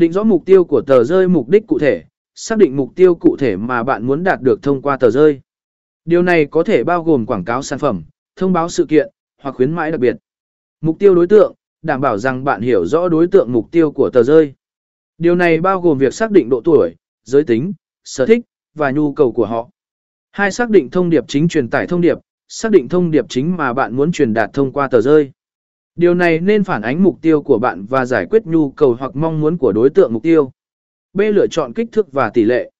Định rõ mục tiêu của tờ rơi mục đích cụ thể, xác định mục tiêu cụ thể mà bạn muốn đạt được thông qua tờ rơi. Điều này có thể bao gồm quảng cáo sản phẩm, thông báo sự kiện, hoặc khuyến mãi đặc biệt. Mục tiêu đối tượng, đảm bảo rằng bạn hiểu rõ đối tượng mục tiêu của tờ rơi. Điều này bao gồm việc xác định độ tuổi, giới tính, sở thích, và nhu cầu của họ. Hai xác định thông điệp chính truyền tải thông điệp, xác định thông điệp chính mà bạn muốn truyền đạt thông qua tờ rơi. Điều này nên phản ánh mục tiêu của bạn và giải quyết nhu cầu hoặc mong muốn của đối tượng mục tiêu. B. Lựa chọn kích thước và tỷ lệ.